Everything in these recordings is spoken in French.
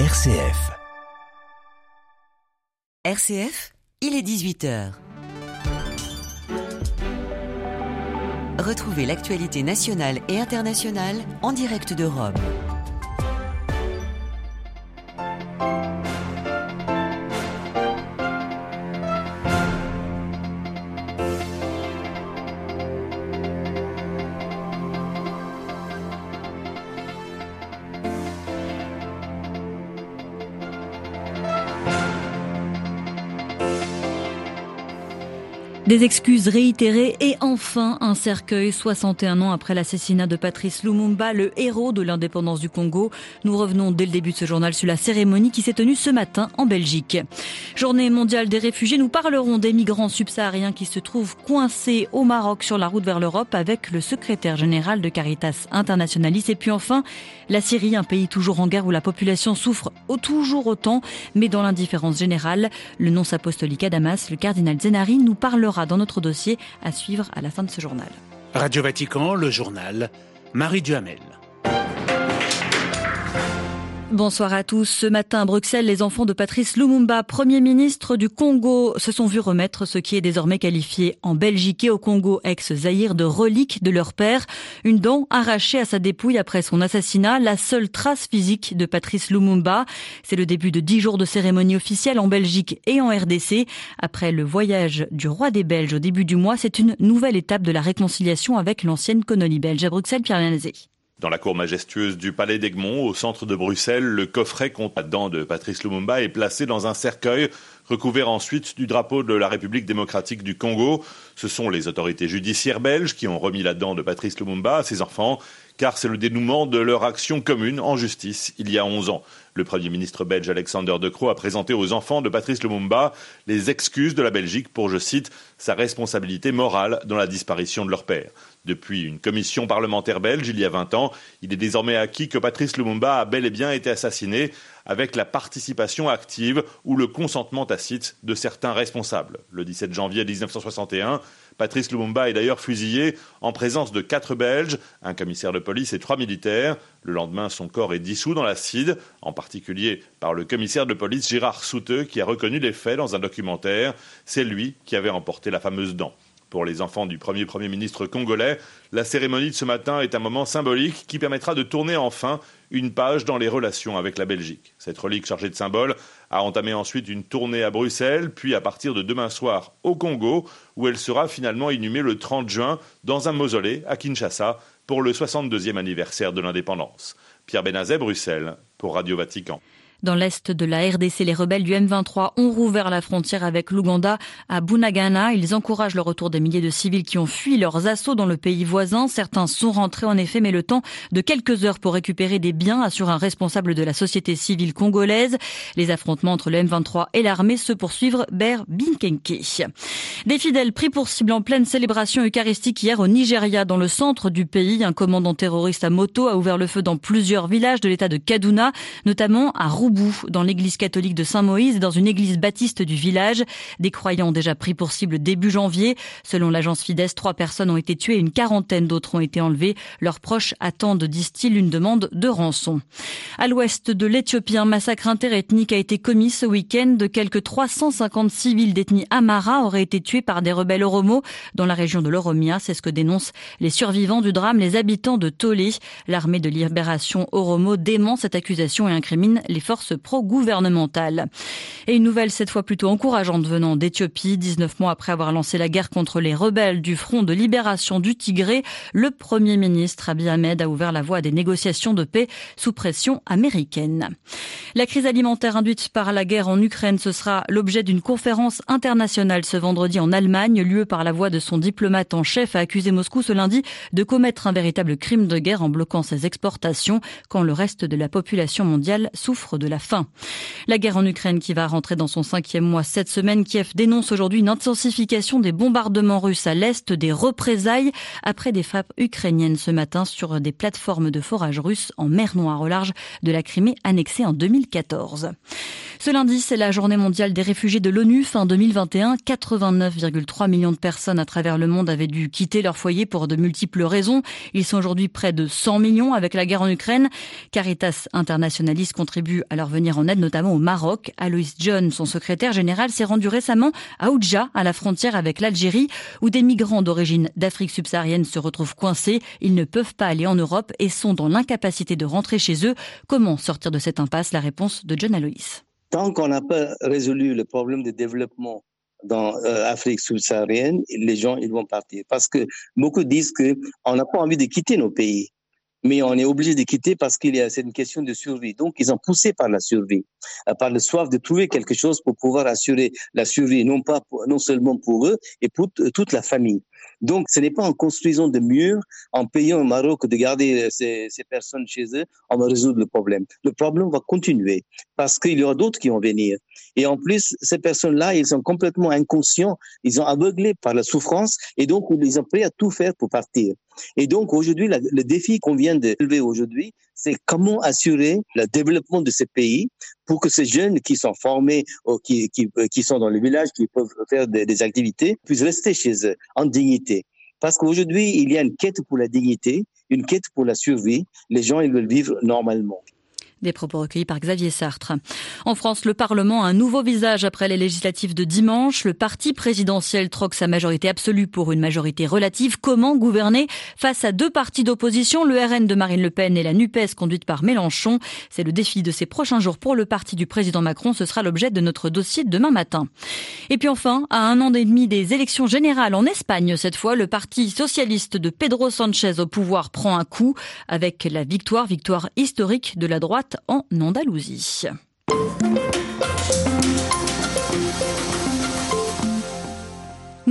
RCF. RCF, il est 18h. Retrouvez l'actualité nationale et internationale en direct de Rome. Des excuses réitérées et enfin un cercueil 61 ans après l'assassinat de Patrice Lumumba, le héros de l'indépendance du Congo. Nous revenons dès le début de ce journal sur la cérémonie qui s'est tenue ce matin en Belgique. Journée mondiale des réfugiés, nous parlerons des migrants subsahariens qui se trouvent coincés au Maroc sur la route vers l'Europe avec le secrétaire général de Caritas Internationalis. Et puis enfin, la Syrie, un pays toujours en guerre où la population souffre toujours autant, mais dans l'indifférence générale. Le nonce apostolique à Damas, le cardinal Zenari, nous parlera dans notre dossier à suivre à la fin de ce journal. Radio Vatican, le journal, Marie Duhamel. Bonsoir à tous. Ce matin à Bruxelles, les enfants de Patrice Lumumba, Premier ministre du Congo, se sont vus remettre ce qui est désormais qualifié en Belgique et au Congo ex-Zaïre de relique de leur père. Une dent arrachée à sa dépouille après son assassinat, la seule trace physique de Patrice Lumumba. C'est le début de dix jours de cérémonie officielle en Belgique et en RDC. Après le voyage du roi des Belges au début du mois, c'est une nouvelle étape de la réconciliation avec l'ancienne colonie belge. À Bruxelles, Pierre. Dans la cour majestueuse du Palais d'Egmont, au centre de Bruxelles, le coffret dents de Patrice Lumumba est placé dans un cercueil recouvert ensuite du drapeau de la République démocratique du Congo. Ce sont les autorités judiciaires belges qui ont remis la dent de Patrice Lumumba à ses enfants, car c'est le dénouement de leur action commune en justice il y a 11 ans. Le Premier ministre belge Alexander De Croo a présenté aux enfants de Patrice Lumumba les excuses de la Belgique pour, je cite, sa responsabilité morale dans la disparition de leur père. Depuis une commission parlementaire belge il y a 20 ans, il est désormais acquis que Patrice Lumumba a bel et bien été assassiné avec la participation active ou le consentement tacite de certains responsables. Le 17 janvier 1961, Patrice Lumumba est d'ailleurs fusillé en présence de quatre Belges, un commissaire de police et trois militaires. Le lendemain, son corps est dissous dans l'acide, en particulier par le commissaire de police Gérard Souteux qui a reconnu les faits dans un documentaire. C'est lui qui avait emporté la fameuse dent. Pour les enfants du premier Premier ministre congolais, la cérémonie de ce matin est un moment symbolique qui permettra de tourner enfin une page dans les relations avec la Belgique. Cette relique chargée de symboles a entamé ensuite une tournée à Bruxelles, puis à partir de demain soir au Congo, où elle sera finalement inhumée le 30 juin dans un mausolée à Kinshasa pour le 62e anniversaire de l'indépendance. Pierre Benazet, Bruxelles, pour Radio Vatican. Dans l'est de la RDC, les rebelles du M23 ont rouvert la frontière avec l'Ouganda à Bunagana. Ils encouragent le retour des milliers de civils qui ont fui leurs assauts dans le pays voisin. Certains sont rentrés en effet, mais le temps de quelques heures pour récupérer des biens assure un responsable de la société civile congolaise. Les affrontements entre le M23 et l'armée se poursuivent Ber Binkenke. Des fidèles pris pour cible en pleine célébration eucharistique hier au Nigeria, dans le centre du pays. Un commandant terroriste à moto a ouvert le feu dans plusieurs villages de l'état de Kaduna, notamment à Dans l'église catholique de Saint-Moïse dans une église baptiste du village. Des croyants déjà pris pour cible début janvier. Selon l'agence Fides, trois personnes ont été tuées une quarantaine d'autres ont été enlevées. Leurs proches attendent, disent-ils, une demande de rançon. À l'ouest de l'Éthiopie, un massacre interethnique a été commis ce week-end. Quelques 350 civils d'ethnie Amara auraient été tués par des rebelles Oromo dans la région de l'Oromia. C'est ce que dénoncent les survivants du drame, les habitants de Tolé. L'armée de libération Oromo dément cette accusation et incrimine les forces pro-gouvernementale. Et une nouvelle cette fois plutôt encourageante venant d'Éthiopie. 19 mois après avoir lancé la guerre contre les rebelles du Front de libération du Tigré, le Premier ministre Abiy Ahmed a ouvert la voie à des négociations de paix sous pression américaine. La crise alimentaire induite par la guerre en Ukraine, ce sera l'objet d'une conférence internationale ce vendredi en Allemagne. Lieu par la voix de son diplomate en chef a accusé Moscou ce lundi de commettre un véritable crime de guerre en bloquant ses exportations quand le reste de la population mondiale souffre de la fin. La guerre en Ukraine qui va rentrer dans son cinquième mois cette semaine, Kiev dénonce aujourd'hui une intensification des bombardements russes à l'est, des représailles après des frappes ukrainiennes ce matin sur des plateformes de forage russes en mer Noire au large de la Crimée annexée en 2014. Ce lundi, c'est la journée mondiale des réfugiés de l'ONU. Fin 2021, 89,3 millions de personnes à travers le monde avaient dû quitter leur foyer pour de multiples raisons. Ils sont aujourd'hui près de 100 millions avec la guerre en Ukraine. Caritas Internationalis contribue à leur venir en aide, notamment au Maroc. Alois John, son secrétaire général, s'est rendu récemment à Oudja, à la frontière avec l'Algérie, où des migrants d'origine d'Afrique subsaharienne se retrouvent coincés. Ils ne peuvent pas aller en Europe et sont dans l'incapacité de rentrer chez eux. Comment sortir de cette impasse? La réponse de John Alois. Tant qu'on n'a pas résolu le problème de développement dans l'Afrique euh, subsaharienne, les gens ils vont partir parce que beaucoup disent que on n'a pas envie de quitter nos pays mais on est obligé de quitter parce qu'il y a c'est une question de survie. Donc ils ont poussé par la survie, euh, par le soif de trouver quelque chose pour pouvoir assurer la survie, non pas non seulement pour eux et pour toute la famille. Donc ce n'est pas en construisant des murs, en payant au Maroc de garder ces, ces personnes chez eux, on va résoudre le problème. Le problème va continuer parce qu'il y aura d'autres qui vont venir. Et en plus, ces personnes-là, ils sont complètement inconscients, ils sont aveuglés par la souffrance et donc ils sont prêts à tout faire pour partir. Et donc aujourd'hui, le défi qu'on vient de lever aujourd'hui, c'est comment assurer le développement de ces pays pour que ces jeunes qui sont formés, ou qui, qui, qui sont dans le village, qui peuvent faire des, des activités, puissent rester chez eux en dignité. Parce qu'aujourd'hui, il y a une quête pour la dignité, une quête pour la survie. Les gens, ils veulent vivre normalement. Des propos recueillis par Xavier Sartre. En France, le Parlement a un nouveau visage après les législatives de dimanche. Le parti présidentiel troque sa majorité absolue pour une majorité relative. Comment gouverner face à deux partis d'opposition, le RN de Marine Le Pen et la NUPES conduite par Mélenchon? C'est le défi de ces prochains jours pour le parti du président Macron. Ce sera l'objet de notre dossier demain matin. Et puis enfin, à un an et demi des élections générales en Espagne, cette fois, le parti socialiste de Pedro Sanchez au pouvoir prend un coup avec la victoire, victoire historique de la droite en Andalousie.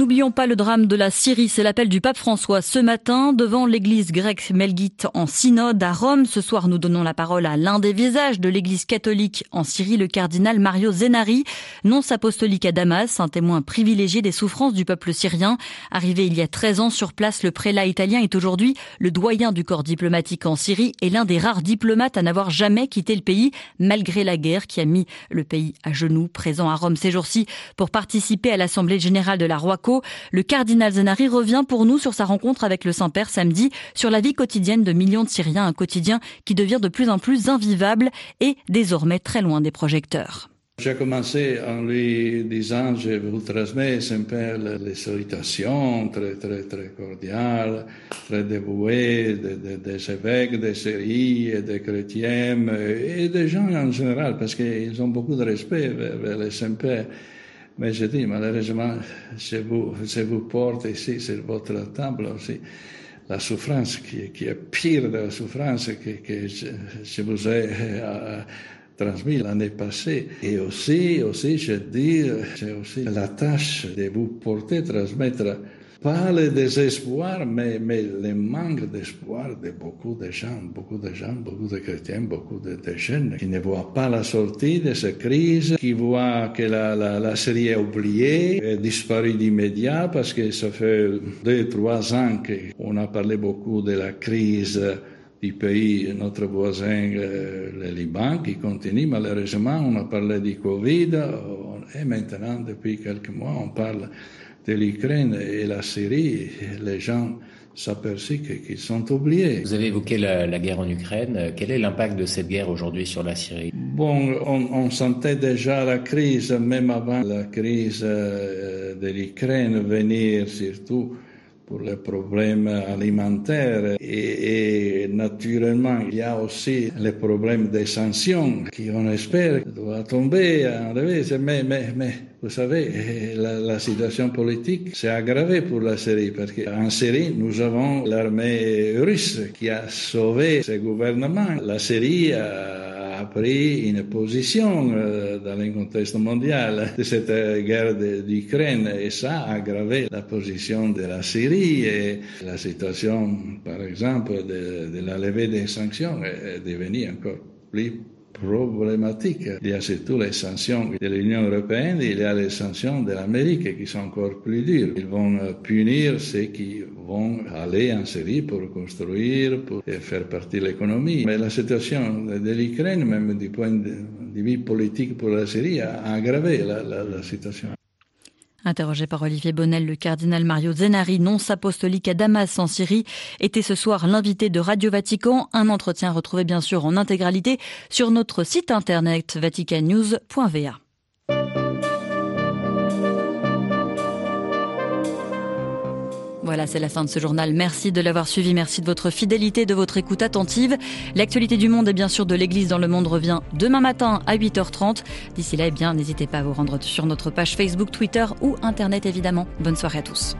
N'oublions pas le drame de la Syrie, c'est l'appel du pape François ce matin devant l'église grecque Melgite en synode à Rome. Ce soir, nous donnons la parole à l'un des visages de l'église catholique en Syrie, le cardinal Mario Zenari, nonce apostolique à Damas, un témoin privilégié des souffrances du peuple syrien. Arrivé il y a 13 ans sur place, le prélat italien est aujourd'hui le doyen du corps diplomatique en Syrie et l'un des rares diplomates à n'avoir jamais quitté le pays malgré la guerre qui a mis le pays à genoux, présent à Rome ces jours-ci pour participer à l'Assemblée générale de la Le cardinal Zenari revient pour nous sur sa rencontre avec le Saint-Père samedi sur la vie quotidienne de millions de Syriens, un quotidien qui devient de plus en plus invivable et désormais très loin des projecteurs. J'ai commencé en lui disant, je vous transmets Saint-Père les salutations très, très, très cordiales, très dévouées des évêques, des Syries, des chrétiens et des gens en général, parce qu'ils ont beaucoup de respect vers, vers le Saint-Père. Mais je dis, malheureusement, je vous, je vous porte ici sur votre table aussi la souffrance qui, qui est pire de la souffrance que, que je, vous ai euh, transmis l'année passée. Et aussi, aussi, je dis, j'ai aussi la tâche de vous porter, transmettre pas le désespoir, mais, mais le manque d'espoir de beaucoup de gens, beaucoup de gens, beaucoup de chrétiens, beaucoup de, de jeunes qui ne voient pas la sortie de cette crise, qui voient que la, la, la série est oubliée, disparue d'immédiat parce que ça fait deux, trois ans qu'on a parlé beaucoup de la crise du pays, notre voisin, euh, le Liban, qui continue malheureusement. On a parlé du Covid et maintenant, depuis quelques mois, on parle de l'Ukraine et la Syrie, les gens s'aperçoivent qu'ils sont oubliés. Vous avez évoqué la, la guerre en Ukraine. Quel est l'impact de cette guerre aujourd'hui sur la Syrie? Bon, on, on, sentait déjà la crise, même avant la crise euh, de l'Ukraine venir, surtout pour les problèmes alimentaires. Et, naturellement, il y a aussi les problèmes des sanctions qui, on espère, doivent tomber. Mais, mais, mais vous savez, la, la situation politique s'est aggravée pour la Syrie parce qu'en Syrie, nous avons l'armée russe qui a sauvé ce gouvernement. La Syrie a a pris une position dans le contexte mondial de cette guerre d'Ukraine et ça a aggravé la position de la Syrie et la situation, par exemple, de, de la levée des sanctions est devenue encore plus problématique. Il y a surtout les sanctions de l'Union européenne il y a les sanctions de l'Amérique qui sont encore plus dures. Ils vont punir ceux qui vont aller en Syrie pour construire, pour faire partie de l'économie. Mais la situation de l'Ukraine, même du point de vue politique pour la Syrie, a aggravé la situation. Interrogé par Olivier Bonnel, le cardinal Mario Zenari, nonce apostolique à Damas en Syrie, était ce soir l'invité de Radio Vatican. Un entretien retrouvé bien sûr en intégralité sur notre site internet vaticannews.va. Voilà, c'est la fin de ce journal. Merci de l'avoir suivi. Merci de votre fidélité, de votre écoute attentive. L'actualité du monde et bien sûr de l'Église dans le monde revient demain matin à 8h30. D'ici là, eh bien, n'hésitez pas à vous rendre sur notre page Facebook, Twitter ou Internet évidemment. Bonne soirée à tous.